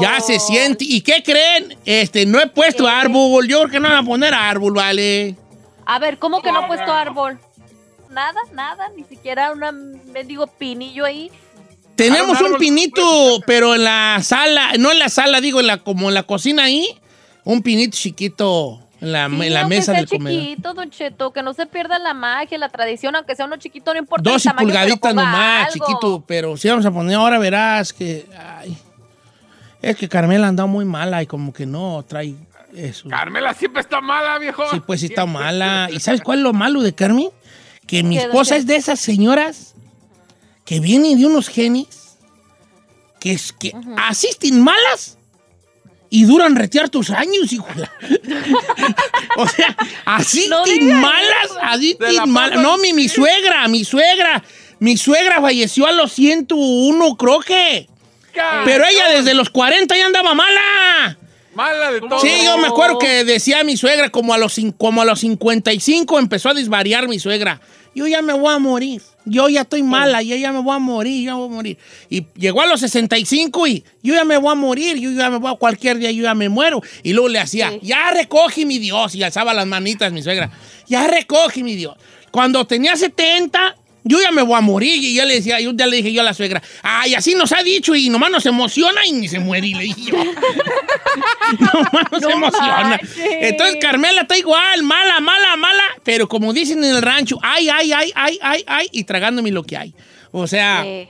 Ya se siente. ¿Y qué creen? Este, no he puesto ¿Qué? árbol. Yo creo que no van a poner árbol, vale. A ver, ¿cómo que no ha puesto árbol? Nada, nada, ni siquiera una mendigo pinillo ahí. Tenemos un pinito, pero en la sala, no en la sala, digo, en la, como en la cocina ahí, un pinito chiquito en la, Sí, en la mesa del comedor. chiquito, Don Cheto, que no se pierda la magia, la tradición, aunque sea uno chiquito, no importa el 12 tamaño, pulgaditas nomás, algo. chiquito, pero si vamos a poner ahora verás que, ay, es que Carmela anda muy mala y como que no trae eso. Carmela siempre está mala, viejo. Sí, pues sí está mala. ¿Y sabes cuál es lo malo de Carmen? Que mi ¿Qué, esposa es de esas señoras que vienen de unos genes que, es, que asisten malas y duran retear tus años, hijo. o sea, asisten No malas, asisten malas. No, mi, mi suegra, mi suegra. Mi suegra falleció a los 101, creo que. Pero ella desde los 40 ya andaba mala. Mala de todo. Sí, yo me acuerdo que decía mi suegra, como a los, como a los 55 empezó a disvariar mi suegra. Yo ya me voy a morir. Yo ya estoy mala, yo ya me voy a morir, yo voy a morir. Y llegó a los 65 y yo ya me voy a morir, yo ya me voy a cualquier día, yo ya me muero. Y luego le hacía, Sí. ya recoge mi Dios. Y alzaba las manitas mi suegra. Ya recoge mi Dios. Cuando tenía 70, yo ya me voy a morir. Y yo le decía, yo ya le dije yo a la suegra, ay, así nos ha dicho y nomás nos emociona y ni se muere. Y le dije yo. nomás nos No emociona. manches. Entonces Carmela está igual, mala, mala, mala, pero como dicen en el rancho, ay, ay, ay, ay, ay, ay, y tragándome lo que hay. O sea, Eh,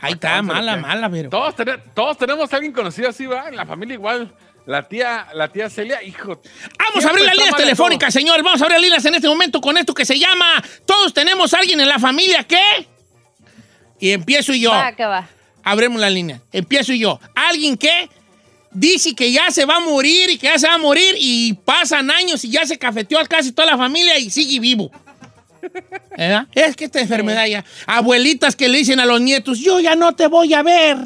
ahí está, Acabamos de mala, mala, pero. Todos, tene- todos tenemos a alguien conocido así, ¿va? En la familia igual. La tía, la tía Celia, hijo. Vamos a abrir las líneas telefónicas, señor. Vamos a abrir las líneas en este momento con esto que se llama Todos tenemos a alguien en la familia que. Y empiezo yo. va, que va. Abremos la línea. Empiezo yo. Alguien que dice que ya se va a morir y que ya se va a morir y pasan años y ya se cafeteó a casi toda la familia y sigue vivo. ¿Verdad? Es que esta enfermedad ya. Abuelitas que le dicen a los nietos, yo ya no te voy a ver.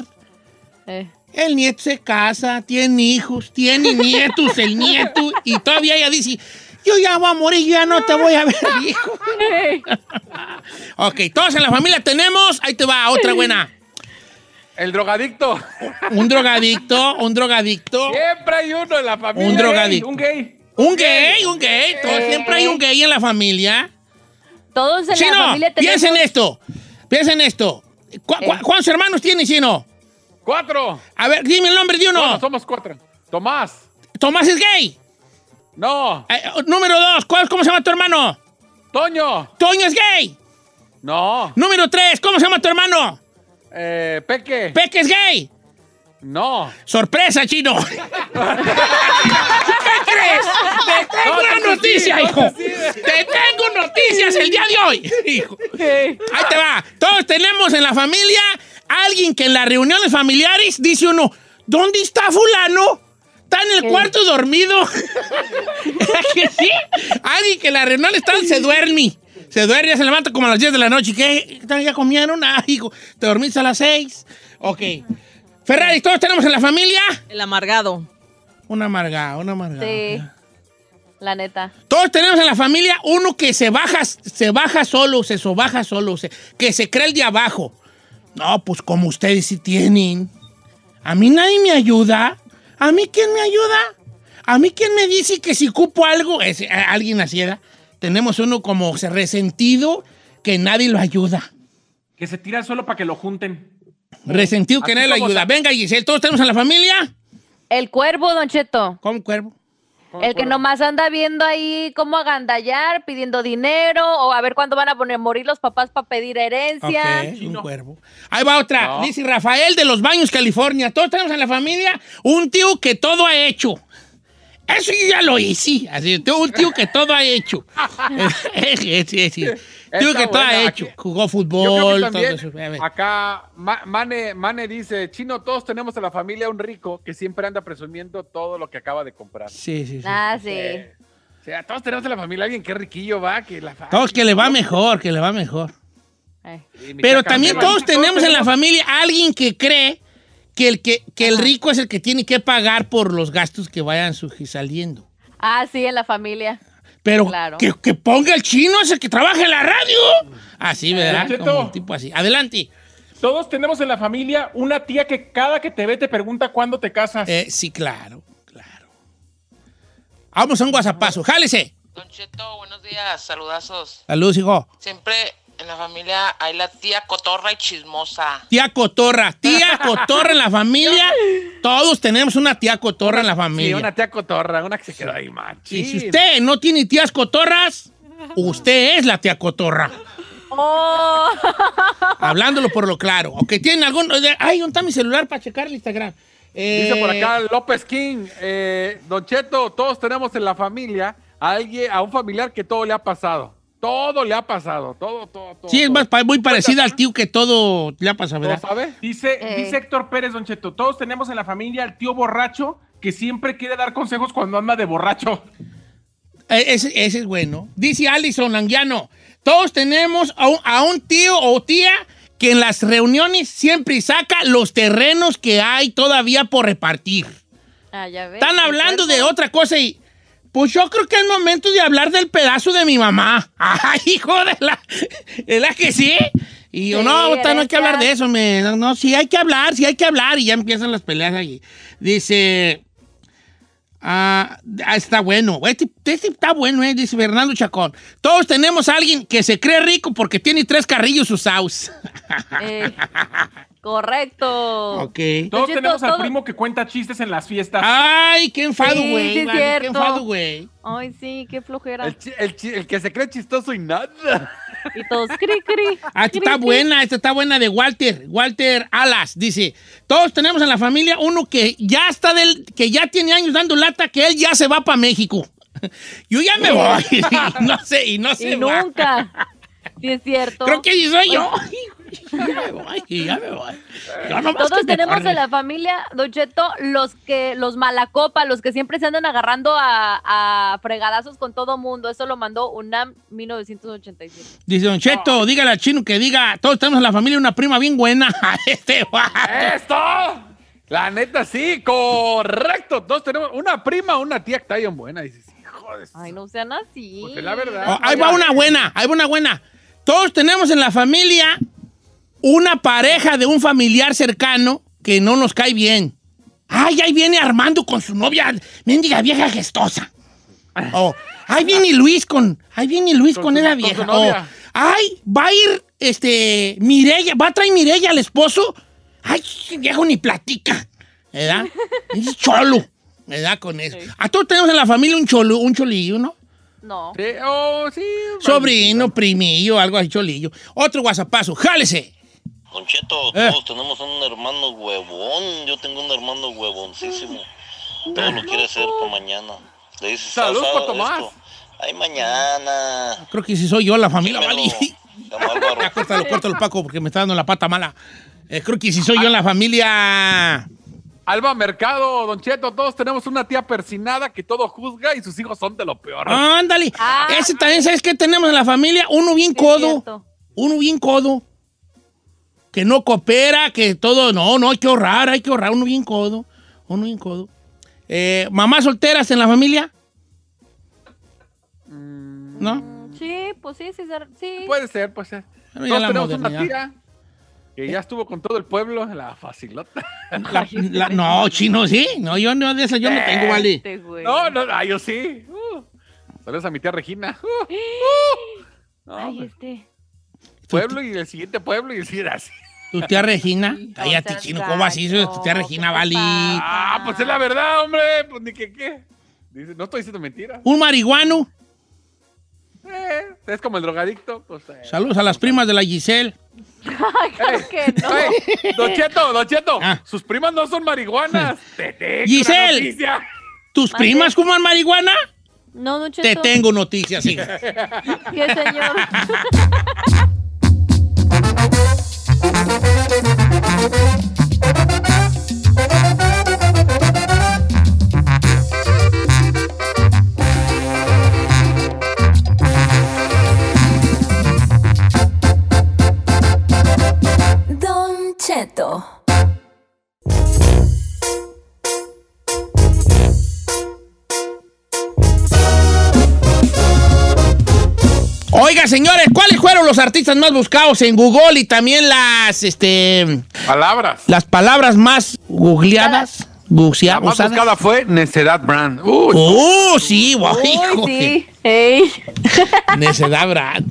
Eh. El nieto se casa, tiene hijos, tiene nietos, el nieto, y todavía ella dice, yo ya voy a morir, yo ya no te voy a ver, hijo. ok, todos en la familia tenemos, ahí te va, otra buena. El drogadicto. Un drogadicto, un drogadicto. Siempre hay uno en la familia. Un drogadicto. Un gay. Un gay, un gay. Todo- siempre hay un gay en la familia. Todos en la Chino, familia tenemos... piensa en esto. Piensa en esto. ¿Cu- cu- Eh. ¿Cuántos hermanos tiene, Chino? Cuatro. A ver, dime el nombre de uno. No, somos cuatro. Tomás. Tomás es gay. No. Eh, número dos, ¿cuál- ¿cómo se llama tu hermano? Toño. Toño es gay. No. Número tres, ¿cómo se llama tu hermano? Eh, Peque. Peque es gay. no. Sorpresa, chino. ¿Qué crees? Te tengo No, una sí, noticia, no, hijo. sí. Te tengo noticias el día de hoy, hijo. Ahí te va. Todos tenemos en la familia alguien que en las reuniones familiares dice uno, ¿dónde está fulano? Está en el ¿Qué? cuarto dormido. ¿Es que sí? Alguien que en la reunión está, se duerme. Se duerme, ya se levanta como a las 10 de la noche. ¿Qué? ¿Ya comieron? Ah, hijo, ¿te dormiste a las 6? Ok. Ferrari, ¿todos tenemos en la familia? El amargado. Una amargada, una amargada. Sí. La neta. Todos tenemos en la familia uno que se baja, se baja solo, se sobaja solo, se- que se cree el de abajo. No, pues como ustedes sí tienen. A mí nadie me ayuda. ¿A mí quién me ayuda? ¿A mí quién me dice que si cupo algo? Es, eh, alguien así era. Tenemos uno como se- resentido que nadie lo ayuda. Que se tira solo para que lo junten. Resentido que Así nadie lo ayuda. Venga, Giselle, ¿todos tenemos en la familia? El cuervo, Don Cheto. ¿Cómo cuervo? El que nomás anda viendo ahí cómo agandallar, pidiendo dinero, o a ver cuándo van a poner morir los papás para pedir herencia. Un cuervo. Ahí va otra. No. Dice Rafael de Los Baños, California. Todos tenemos en la familia un tío que todo ha hecho. Eso yo ya lo hice. Así, tengo un tío que todo ha hecho. sí, sí, sí. Tío Está que todo ha hecho. Aquí- Jugó Yo creo fútbol, todo acá Ma- Mane, Mane dice, Chino, todos tenemos en la familia un rico que siempre anda presumiendo todo lo que acaba de comprar. Sí, sí, sí. Ah, sí. Eh, o sea, todos tenemos en la familia alguien que riquillo va, que la Todos que le va mejor, que le va mejor. Eh. Pero también todos tenemos en la familia alguien que cree que el, que, que el rico es el que tiene que pagar por los gastos que vayan saliendo. Ah, sí, en la familia. Pero Claro. que, que ponga el chino es el que trabaja en la radio. Así, ¿verdad? Don Cheto. Como un tipo así. Adelante. Todos tenemos en la familia una tía que cada que te ve te pregunta cuándo te casas. Eh, sí, claro, claro. Vamos a un guasapazo. ¡Jálese! Don Cheto, buenos días, saludazos. Saludos, hijo. Siempre en la familia hay la tía cotorra y chismosa. Tía Cotorra. Tía Cotorra en la familia. Todos tenemos una tía Cotorra en la Sí, familia. una tía cotorra, una que se quedó ahí, machín. Y si usted no tiene tías cotorras, usted es la tía Cotorra. Oh, Hablándolo por lo claro. O que tienen algún... Ay, ¿dónde está mi celular para checar el Instagram? Dice por Eh, acá López King, eh, Don Cheto, todos tenemos en la familia a alguien, a un familiar que todo le ha pasado. Todo le ha pasado, todo, todo, todo. Sí, es más, muy parecida al tío que todo le ha pasado, ¿Todo ¿verdad? sabe? Dice, Eh. dice Héctor Pérez, Don Cheto, todos tenemos en la familia al tío borracho que siempre quiere dar consejos cuando anda de borracho. Eh, Ese, ese es bueno. Dice Alison Anguiano, todos tenemos a un, a un tío o tía que en las reuniones siempre saca los terrenos que hay todavía por repartir. ah, ya ves, Están hablando de otra cosa y... Pues yo creo que es momento de hablar del pedazo de mi mamá. ¡Ay, hijo de la... ¿Es la que sí? Y yo, Sí, no, ahorita no hay que hablar de eso, me, no, no, sí hay que hablar, sí hay que hablar. Y ya empiezan las peleas ahí. Dice... Ah, ah, está bueno. Este, este está bueno, eh, dice Fernando Chacón. Todos tenemos a alguien que se cree rico porque tiene tres carrillos usados. Eh, correcto. ok. Todos tenemos al todo- primo que cuenta chistes en las fiestas. Ay, qué enfado, Sí, güey. sí es vale, qué enfado, güey. Ay, sí, qué flojera. El, que se cree chistoso y nada. Y todos cri, cri. Ah, esta está cri. buena, esta está buena de Walter. Walter Alas dice: Todos tenemos en la familia uno que ya está del, que ya tiene años dando lata, que él ya se va para México. Yo ya me voy. y no sé, y no sé. Y nunca. Sí, es cierto. Creo que sí soy yo. Ya me voy, ya me voy. Yo Todos tenemos en la familia, Don Cheto, los que, los malacopa, los que siempre se andan agarrando a, a fregadazos con todo mundo. Eso lo mandó UNAM 1987. Dice Don Cheto, dígale al chino que diga: Todos tenemos en la familia una prima bien buena. este. ¡Esto! La neta, sí, correcto. Todos tenemos una prima, una tía que está bien buena. Dices, hijo de... Ay, no sean así. Es la verdad. Oh, ahí va una buena, ahí va una buena. Todos tenemos en la familia una pareja de un familiar cercano que no nos cae bien. Ay, ahí viene Armando con su novia, mendiga vieja gestosa. Oh, ahí viene Luis con, ahí viene Luis con, Con esa vieja. Oh, ay, va a ir, este, Mirella, va a traer Mirella al esposo. Ay, viejo ni platica, ¿verdad? Es cholo, ¿verdad? Con eso. A todos tenemos en la familia un cholo, un cholillo, ¿no? No. Sí, oh, sí. Sobrino, primillo, algo así, cholillo. Otro guasapazo, jálese. Don Cheto, Eh. todos tenemos un hermano huevón. Yo tengo un hermano huevoncísimo. Todo lo quiere hacer para mañana. Le dices, Salud, "Sal, sal, pa' Tomás". esto. Ay, mañana. Creo que si soy yo la familia, vale. Ya, córtalo, córtalo, Paco, porque me está dando la pata mala. Eh, creo que si soy yo la familia. Alba Mercado, Don Cheto, todos tenemos una tía persinada que todo juzga y sus hijos son de lo peor. Ándale. Ah. Ese también, ¿sabes qué tenemos en la familia? Uno bien codo. Uno bien codo. Que no coopera, que todo. No, no, hay que ahorrar, hay que ahorrar. Uno bien codo. Uno bien codo. Eh, ¿Mamás solteras en la familia? ¿No? Mm, Sí, pues sí, sí. sí. Puede ser, puede ser. Bueno, ya Todos la tenemos una tía que ya estuvo con todo el pueblo, la facilota. La- la- no, chino, sí. No, yo no de esa yo no tengo, vale. Este. No, no, ah, yo sí. Uh, saludos a mi tía Regina. Uh, uh. No, Ay, este. pueblo y el siguiente pueblo y el siguiente así. Tu tía Regina. Cállate, no chino. ¿Cómo así? Eso de tu tía Regina, ¿qué te pasa? Ah, pues es la verdad, hombre. Pues ni que qué. Dice, no estoy diciendo mentiras. Un marihuano. Eh, es como el drogadicto. Pues, eh. Saludos a las primas de la Giselle. Ay, claro que no. Ey, Don Cheto, Don Cheto, Ah. sus primas no son marihuanas. Te tengo Giselle. ¿Tus primas fuman marihuana? No, Don Te Cheto. tengo noticias, sí. ¿Qué, señor? Señores, ¿cuáles fueron los artistas más buscados en Google y también las, este, Palabras. las palabras más googleadas? La Bucea- más usadas? buscada fue Necedad Brand. Uy, ¡Oh, sí, guay, Uy, hijo, sí. Ey. Necedad, Brad.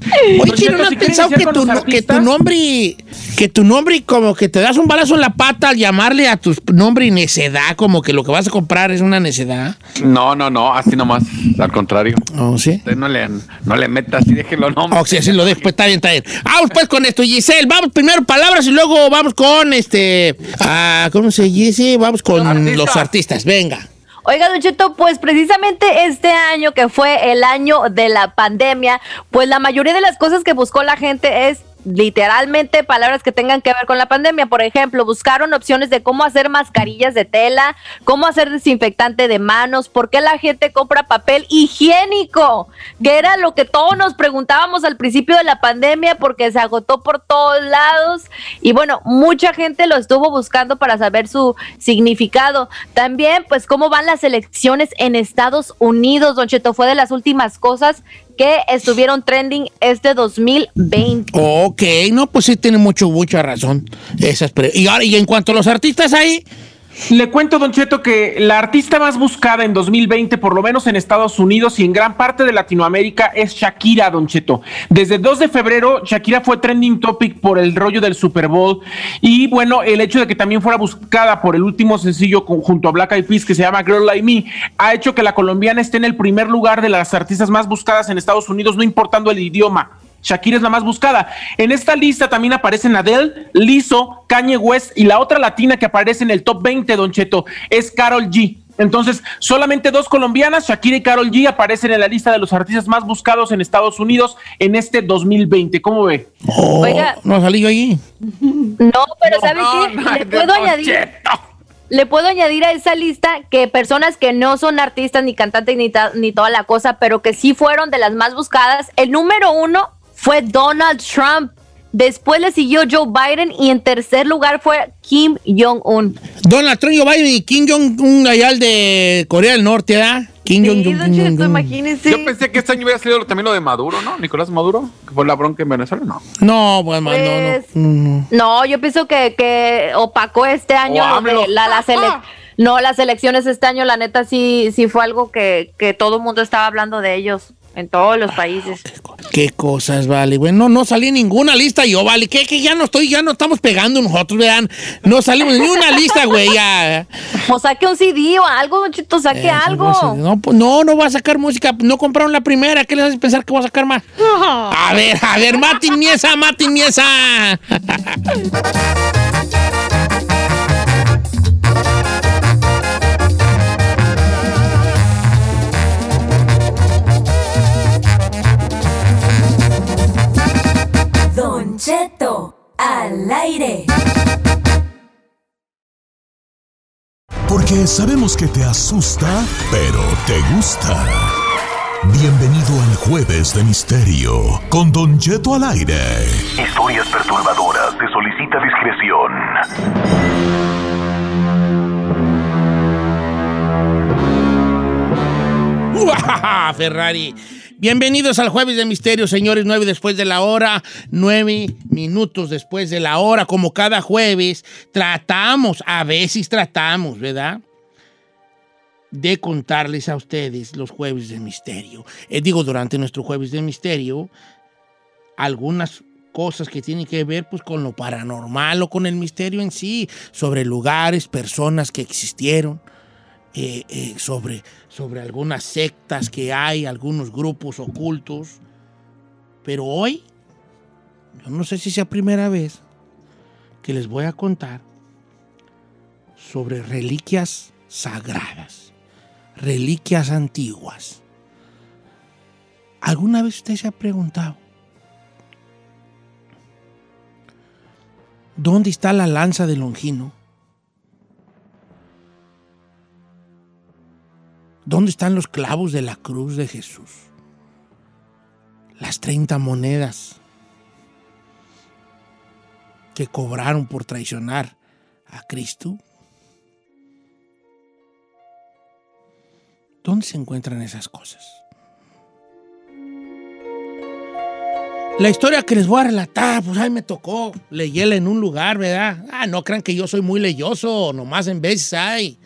Oye, Chino, ¿no has pensado que tu, que tu nombre, que tu nombre como que te das un balazo en la pata al llamarle a tu nombre necedad, como que lo que vas a comprar es una necedad? No, no, no, así nomás. Al contrario. ¿Oh, sí? Usted no le, no le meta así, déjelo nomás. O sea, así lo dejo, pues está bien, está bien. Vamos pues con esto, Giselle. Vamos primero palabras y luego vamos con este. ah, ¿Cómo se dice? Vamos con Artistas. los artistas. Venga. Oiga, Don pues precisamente este año que fue el año de la pandemia, pues la mayoría de las cosas que buscó la gente es literalmente palabras que tengan que ver con la pandemia. Por ejemplo, buscaron opciones de cómo hacer mascarillas de tela, cómo hacer desinfectante de manos, por qué la gente compra papel higiénico, que era lo que todos nos preguntábamos al principio de la pandemia porque se agotó por todos lados y bueno, mucha gente lo estuvo buscando para saber su significado. También, pues, cómo van las elecciones en Estados Unidos, Don Cheto, fue de las últimas cosas que estuvieron trending este 2020. Ok, no, pues sí tiene mucho, mucha razón. Esas y ahora, y en cuanto a los artistas ahí, Le cuento, Don Cheto, que la artista más buscada en 2020, por lo menos en Estados Unidos y en gran parte de Latinoamérica, es Shakira, Don Cheto. Desde 2 de febrero, Shakira fue trending topic por el rollo del Super Bowl. Y bueno, el hecho de que también fuera buscada por el último sencillo junto a Black Eyed Peas, que se llama Girl Like Me, ha hecho que la colombiana esté en el primer lugar de las artistas más buscadas en Estados Unidos, no importando el idioma. Shakira es la más buscada. En esta lista también aparecen Adele, Lizzo, Kanye West y la otra latina que aparece en el top 20, Don Cheto, es Carol G. Entonces, solamente dos colombianas, Shakira y Carol G, aparecen en la lista de los artistas más buscados en Estados Unidos en este 2020. ¿Cómo ve? oh, Oiga. no salí yo ahí. No, pero ¿sabe No, qué? no, Le puedo añadir. Cheto. Le puedo añadir a esa lista que personas que no son artistas ni cantantes ni, ta- ni toda la cosa, pero que sí fueron de las más buscadas. El número uno fue Donald Trump. Después le siguió Joe Biden y en tercer lugar fue Kim Jong-un. Donald Trump, Joe Biden y Kim Jong-un allá el de Corea del Norte, ¿ah? Kim Sí, Jong-un. don Kim Cheto, Jong-un. imagínese. Yo pensé que este año hubiera salido también lo de Maduro, ¿no? Nicolás Maduro, que fue la bronca en Venezuela, no. No, pues, man, no, Pues, no, no. No, yo pienso que, que opacó este año O lo de AMLO. la, las ele- No, las elecciones este año, la neta, sí, sí fue algo que, que todo el mundo estaba hablando de ellos en todos los países. Qué cosas, vale. Bueno, no salí en ninguna lista yo, vale. ¿Qué, que ya no estoy, ya no estamos pegando nosotros, vean. No salimos en ninguna lista, güey, ya. O saque un CD o algo, Chito, saque Eso, algo. No, pues, no, no va a sacar música. No compraron la primera. ¿Qué les hace pensar que va a sacar más? A ver, a ver, Martín Miesa, Martín Miesa. Cheto, al aire. Porque sabemos que te asusta, pero te gusta. Bienvenido al Jueves de Misterio con Don Cheto al aire. Historias perturbadoras. Te solicita discreción. Ferrari. Bienvenidos al Jueves de Misterio, señores. Nueve después de la hora, nueve minutos después de la hora. Como cada jueves, tratamos, a veces tratamos, ¿verdad? De contarles a ustedes los Jueves de Misterio. Eh, digo, durante nuestro Jueves de Misterio, algunas cosas que tienen que ver pues con lo paranormal o con el misterio en sí, sobre lugares, personas que existieron, eh, eh, sobre, sobre algunas sectas que hay, algunos grupos ocultos. Pero hoy, yo no sé si sea primera vez que les voy a contar sobre reliquias sagradas, reliquias antiguas. ¿Alguna vez usted se ha preguntado dónde está la lanza de Longino? ¿Dónde están los clavos de la cruz de Jesús? Las 30 monedas que cobraron por traicionar a Cristo. ¿Dónde se encuentran esas cosas? La historia que les voy a relatar, pues ahí me tocó leyela en un lugar, ¿verdad? Ah, no crean que yo soy muy leyoso, nomás en veces hay.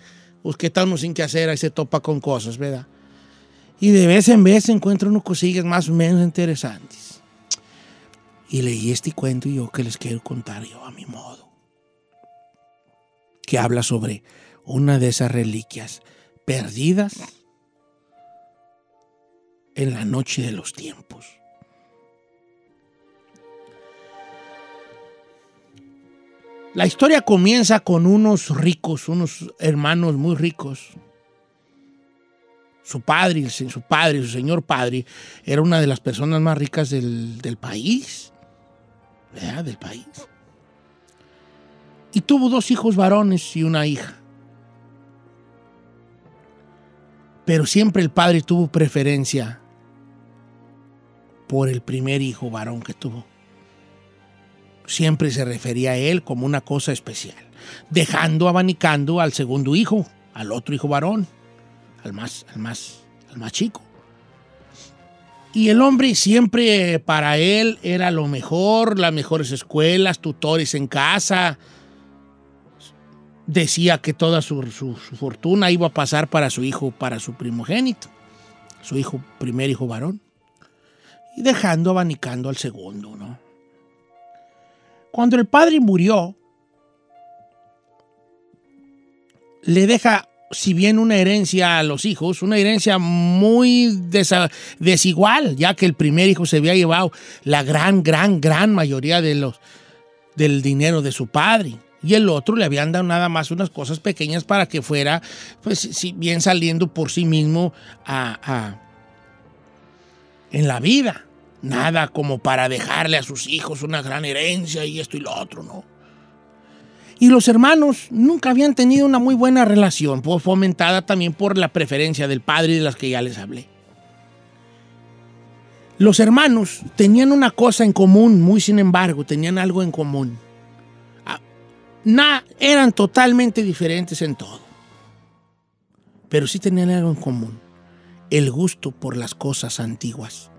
Pues que está sin que hacer, ahí se topa con cosas, ¿verdad? Y de vez en vez encuentro unos cosillas más o menos interesantes. Y leí este cuento y yo que les quiero contar yo a mi modo. Que habla sobre una de esas reliquias perdidas en la noche de los tiempos. La historia comienza con unos ricos, unos hermanos muy ricos. Su padre, su padre, su señor padre, era una de las personas más ricas del, del país. ¿Verdad? Del país. Y tuvo dos hijos varones y una hija. Pero siempre el padre tuvo preferencia por el primer hijo varón que tuvo siempre se refería a él como una cosa especial, dejando abanicando al segundo hijo, al otro hijo varón, al más, al más, al más chico. Y el hombre siempre para él era lo mejor, las mejores escuelas, tutores en casa. Decía que toda su, su- su fortuna iba a pasar para su hijo, para su primogénito, su hijo, primer hijo varón. Y dejando abanicando al segundo, ¿no? Cuando el padre murió, le deja, si bien una herencia a los hijos, una herencia muy desigual, ya que el primer hijo se había llevado la gran, gran, gran mayoría de los, del dinero de su padre. Y el otro le habían dado nada más unas cosas pequeñas para que fuera, pues, si bien saliendo por sí mismo a- a- en la vida. Nada como para dejarle a sus hijos una gran herencia y esto y lo otro, ¿no? Y los hermanos nunca habían tenido una muy buena relación, fomentada también por la preferencia del padre de las que ya les hablé. Los hermanos tenían una cosa en común, muy sin embargo, tenían algo en común. Ah, na- eran totalmente diferentes en todo, pero sí tenían algo en común, el gusto por las cosas antiguas.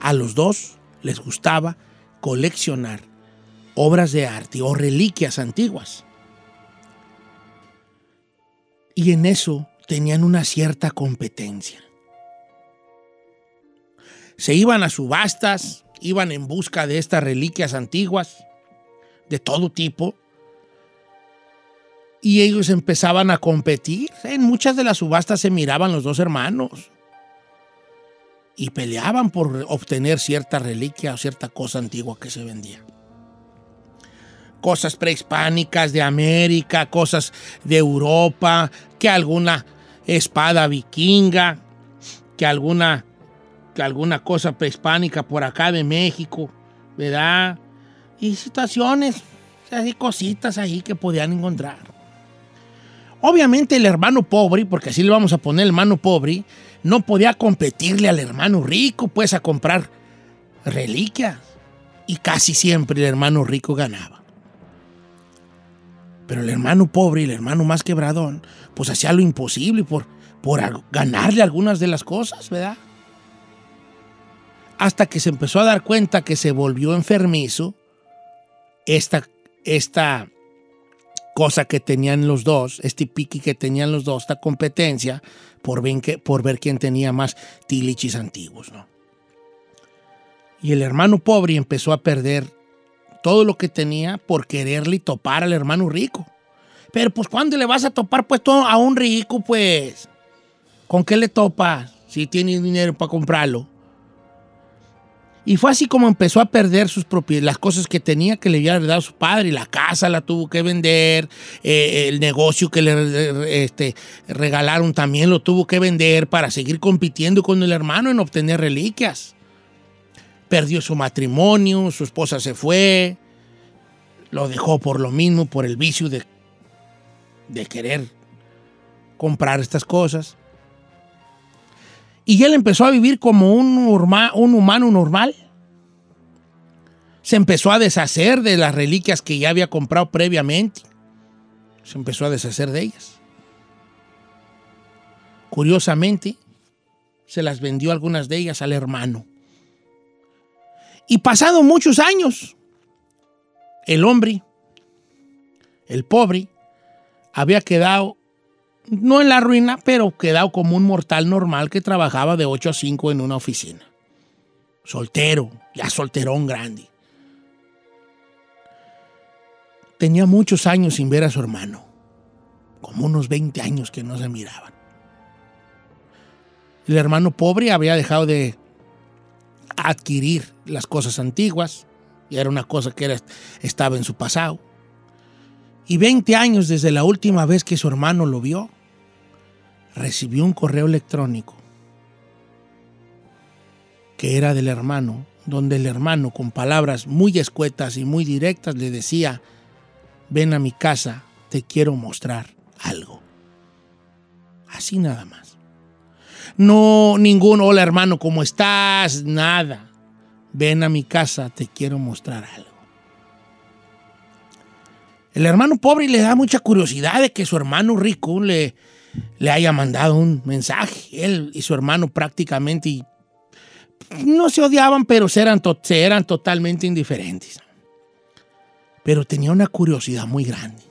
A los dos les gustaba coleccionar obras de arte o reliquias antiguas. Y en eso tenían una cierta competencia. Se iban a subastas, iban en busca de estas reliquias antiguas, de todo tipo, y ellos empezaban a competir. En muchas de las subastas se miraban los dos hermanos y peleaban por obtener cierta reliquia o cierta cosa antigua que se vendía. Cosas prehispánicas de América, cosas de Europa, que alguna espada vikinga, que alguna, que alguna cosa prehispánica por acá de México, ¿verdad? Y situaciones, así cositas ahí que podían encontrar. Obviamente el hermano pobre, porque así le vamos a poner el hermano pobre, no podía competirle al hermano rico, pues a comprar reliquias. Y casi siempre el hermano rico ganaba. Pero el hermano pobre y el hermano más quebradón, pues hacía lo imposible por, por ganarle algunas de las cosas, ¿verdad? Hasta que se empezó a dar cuenta que se volvió enfermizo esta, esta cosa que tenían los dos, este piqui que tenían los dos, esta competencia por, que, por ver quién tenía más tilichis antiguos, ¿no? Y el hermano pobre empezó a perder todo lo que tenía por quererle topar al hermano rico. Pero pues ¿cuándo le vas a topar pues todo a un rico pues? ¿Con qué le topas si tiene dinero para comprarlo? Y fue así como empezó a perder sus propiedades, las cosas que tenía que le había dado su padre. La casa la tuvo que vender, eh, el negocio que le este, regalaron también lo tuvo que vender para seguir compitiendo con el hermano en obtener reliquias. Perdió su matrimonio, su esposa se fue, lo dejó por lo mismo, por el vicio de, de querer comprar estas cosas. Y él empezó a vivir como un, humano normal. Se empezó a deshacer de las reliquias que ya había comprado previamente. Se empezó a deshacer de ellas. Curiosamente, se las vendió algunas de ellas al hermano. Y pasado muchos años, el hombre, el pobre, había quedado, no en la ruina, pero quedado como un mortal normal que trabajaba de 8 a 5 en una oficina. Soltero, ya solterón grande. Tenía muchos años sin ver a su hermano, como unos 20 años que no se miraban. El hermano pobre había dejado de adquirir las cosas antiguas, y era una cosa que era, estaba en su pasado. Y 20 años desde la última vez que su hermano lo vio, recibió un correo electrónico que era del hermano, donde el hermano con palabras muy escuetas y muy directas le decía, ven a mi casa, te quiero mostrar algo. Así nada más. No ningún hola hermano, ¿cómo estás? Nada. Ven a mi casa, te quiero mostrar algo. El hermano pobre le da mucha curiosidad de que su hermano rico le, le haya mandado un mensaje. Él y su hermano prácticamente no se odiaban, pero se eran, se eran totalmente indiferentes. Pero tenía una curiosidad muy grande.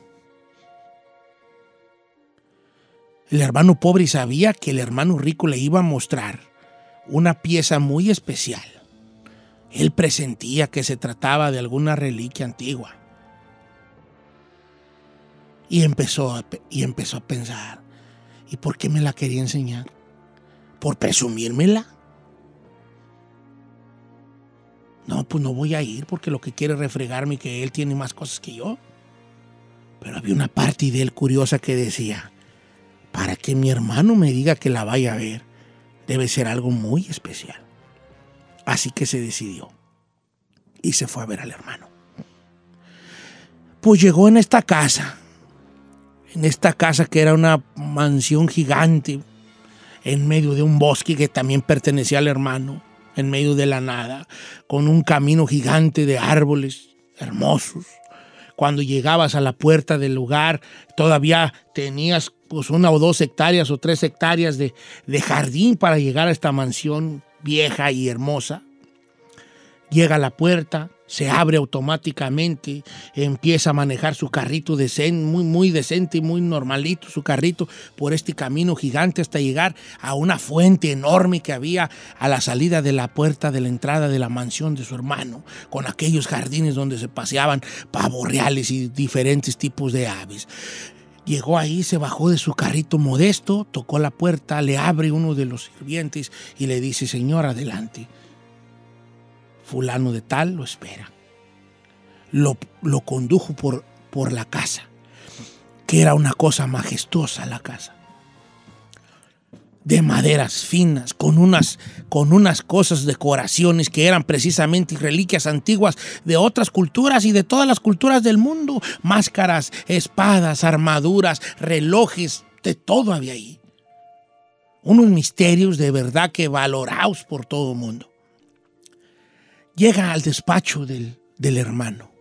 El hermano pobre sabía que el hermano rico le iba a mostrar una pieza muy especial. Él presentía que se trataba de alguna reliquia antigua. Y empezó y empezó a pensar, ¿y por qué me la quería enseñar? ¿Por presumírmela? No, pues no voy a ir porque lo que quiere es refregarme que él tiene más cosas que yo. Pero había una parte de él curiosa que decía, para que mi hermano me diga que la vaya a ver, debe ser algo muy especial. Así que se decidió y se fue a ver al hermano. Pues llegó en esta casa, en esta casa que era una mansión gigante, en medio de un bosque que también pertenecía al hermano, en medio de la nada, con un camino gigante de árboles hermosos. Cuando llegabas a la puerta del lugar, todavía tenías pues una o dos hectáreas o tres hectáreas de, de jardín para llegar a esta mansión vieja y hermosa. Llega a la puerta, se abre automáticamente, empieza a manejar su carrito decente, muy, muy decente y muy normalito, su carrito por este camino gigante hasta llegar a una fuente enorme que había a la salida de la puerta de la entrada de la mansión de su hermano, con aquellos jardines donde se paseaban pavos reales y diferentes tipos de aves. Llegó ahí, se bajó de su carrito modesto, tocó la puerta, le abre uno de los sirvientes y le dice, señor, adelante. Fulano de tal lo espera. Lo, condujo por, por la casa, que era una cosa majestuosa la casa. De maderas finas, con unas, con unas cosas, decoraciones que eran precisamente reliquias antiguas de otras culturas y de todas las culturas del mundo. Máscaras, espadas, armaduras, relojes, de todo había ahí. Unos misterios de verdad que valorados por todo el mundo llega al despacho del, del hermano,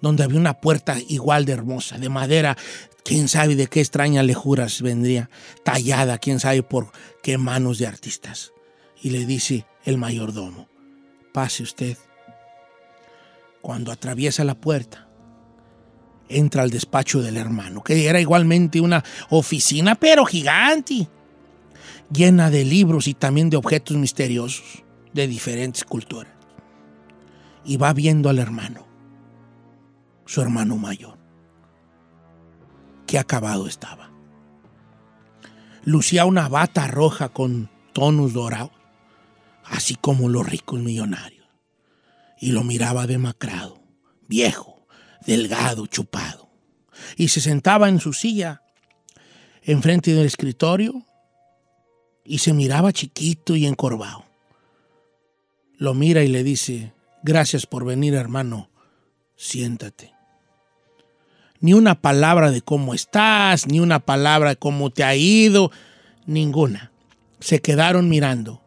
donde había una puerta igual de hermosa, de madera, quién sabe de qué extraña lejuras vendría, tallada, quién sabe por qué manos de artistas. Y le dice el mayordomo, pase usted. Cuando atraviesa la puerta, entra al despacho del hermano, que era igualmente una oficina, pero gigante, llena de libros y también de objetos misteriosos de diferentes culturas y va viendo al hermano, su hermano mayor. Qué acabado estaba. Lucía una bata roja con tonos dorados, así como los ricos millonarios, y lo miraba demacrado, viejo, delgado, chupado, y se sentaba en su silla enfrente del escritorio y se miraba chiquito y encorvado. Lo mira y le dice, Gracias por venir, hermano. Siéntate. Ni una palabra de cómo estás, ni una palabra de cómo te ha ido, ninguna. Se quedaron mirando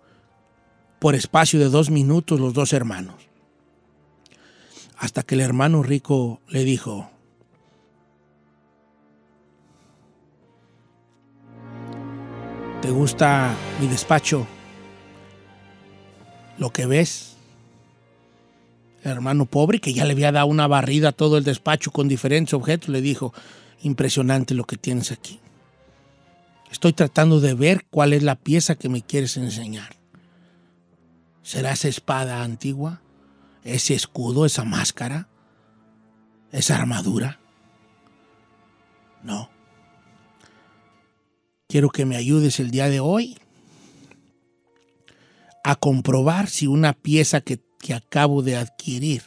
por espacio de dos minutos los dos hermanos. Hasta que el hermano rico le dijo, ¿te gusta mi despacho? ¿Lo que ves? Hermano pobre, que ya le había dado una barrida a todo el despacho con diferentes objetos, le dijo, impresionante lo que tienes aquí. Estoy tratando de ver cuál es la pieza que me quieres enseñar. ¿Será esa espada antigua? ¿Ese escudo, esa máscara? ¿Esa armadura? No. Quiero que me ayudes el día de hoy a comprobar si una pieza que, que acabo de adquirir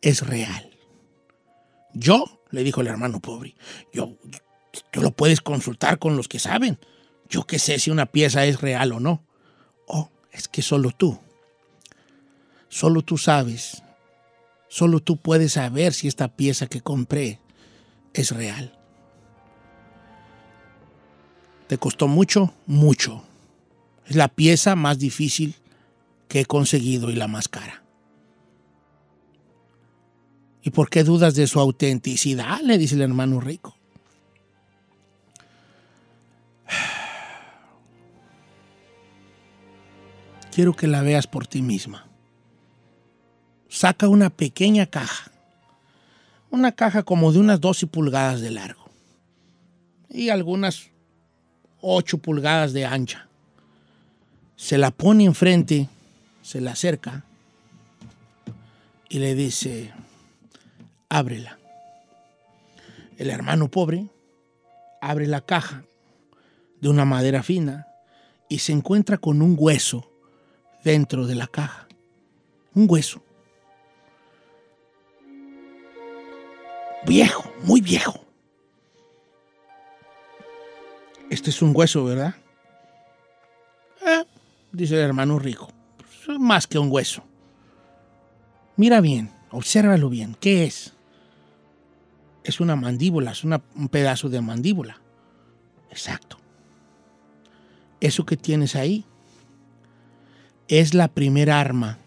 es real. Yo, le dijo el hermano pobre, yo, tú lo puedes consultar con los que saben. Yo qué sé si una pieza es real o no. Oh, es que solo tú, solo tú sabes, solo tú puedes saber si esta pieza que compré es real. ¿Te costó mucho? Mucho. Es la pieza más difícil que he conseguido y la más cara. ¿Y por qué dudas de su autenticidad? Le dice el hermano rico. Quiero que la veas por ti misma. Saca una pequeña caja. Una caja como de unas 12 pulgadas de largo. Y algunas 8 pulgadas de ancha. Se la pone enfrente, se la acerca y le dice, ábrela. El hermano pobre abre la caja de una madera fina y se encuentra con un hueso dentro de la caja. Un hueso. Viejo, muy viejo. Este es un hueso, ¿verdad? Eh, dice el hermano rico. Más que un hueso. Mira bien, obsérvalo bien. ¿Qué es? Es una mandíbula, es un pedazo de mandíbula. Exacto. Eso que tienes ahí es la primera arma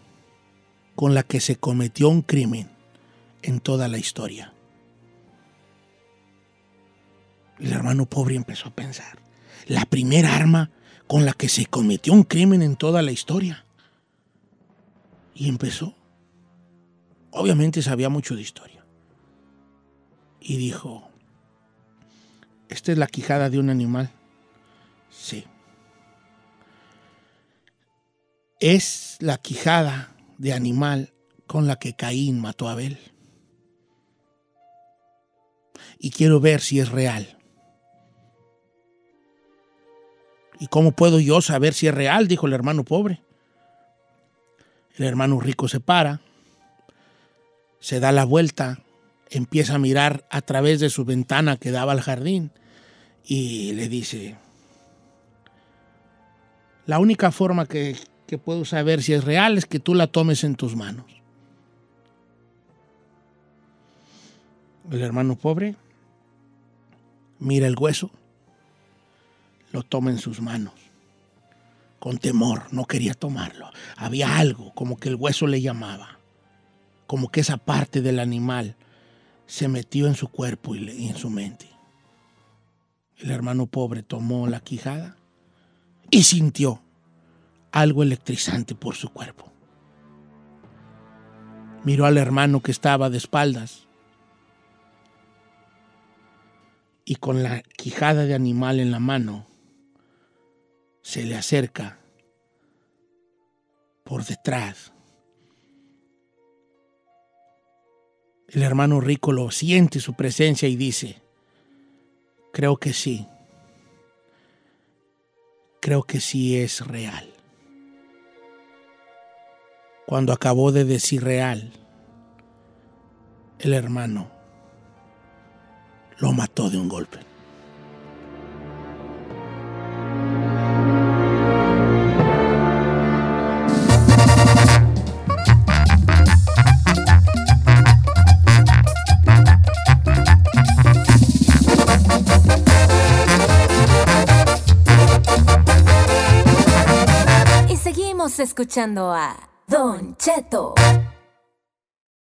con la que se cometió un crimen en toda la historia. El hermano pobre empezó a pensar, la primera arma con la que se cometió un crimen en toda la historia. Y empezó. Obviamente sabía mucho de historia. Y dijo, esta es la quijada de un animal. Sí. Es la quijada de animal con la que Caín mató a Abel. Y quiero ver si es real. ¿Y cómo puedo yo saber si es real? Dijo el hermano pobre. El hermano rico se para, se da la vuelta, empieza a mirar a través de su ventana que daba al jardín y le dice, la única forma que, que puedo saber si es real es que tú la tomes en tus manos. El hermano pobre mira el hueso, lo toma en sus manos. Con temor, no quería tomarlo. Había algo, como que el hueso le llamaba, como que esa parte del animal se metió en su cuerpo y, en su mente. El hermano pobre tomó la quijada y sintió algo electrizante por su cuerpo. Miró al hermano que estaba de espaldas y con la quijada de animal en la mano se le acerca por detrás. El hermano rico lo siente su presencia y dice, creo que sí, creo que sí es real. Cuando acabó de decir real, el hermano lo mató de un golpe. Escuchando a Don Cheto.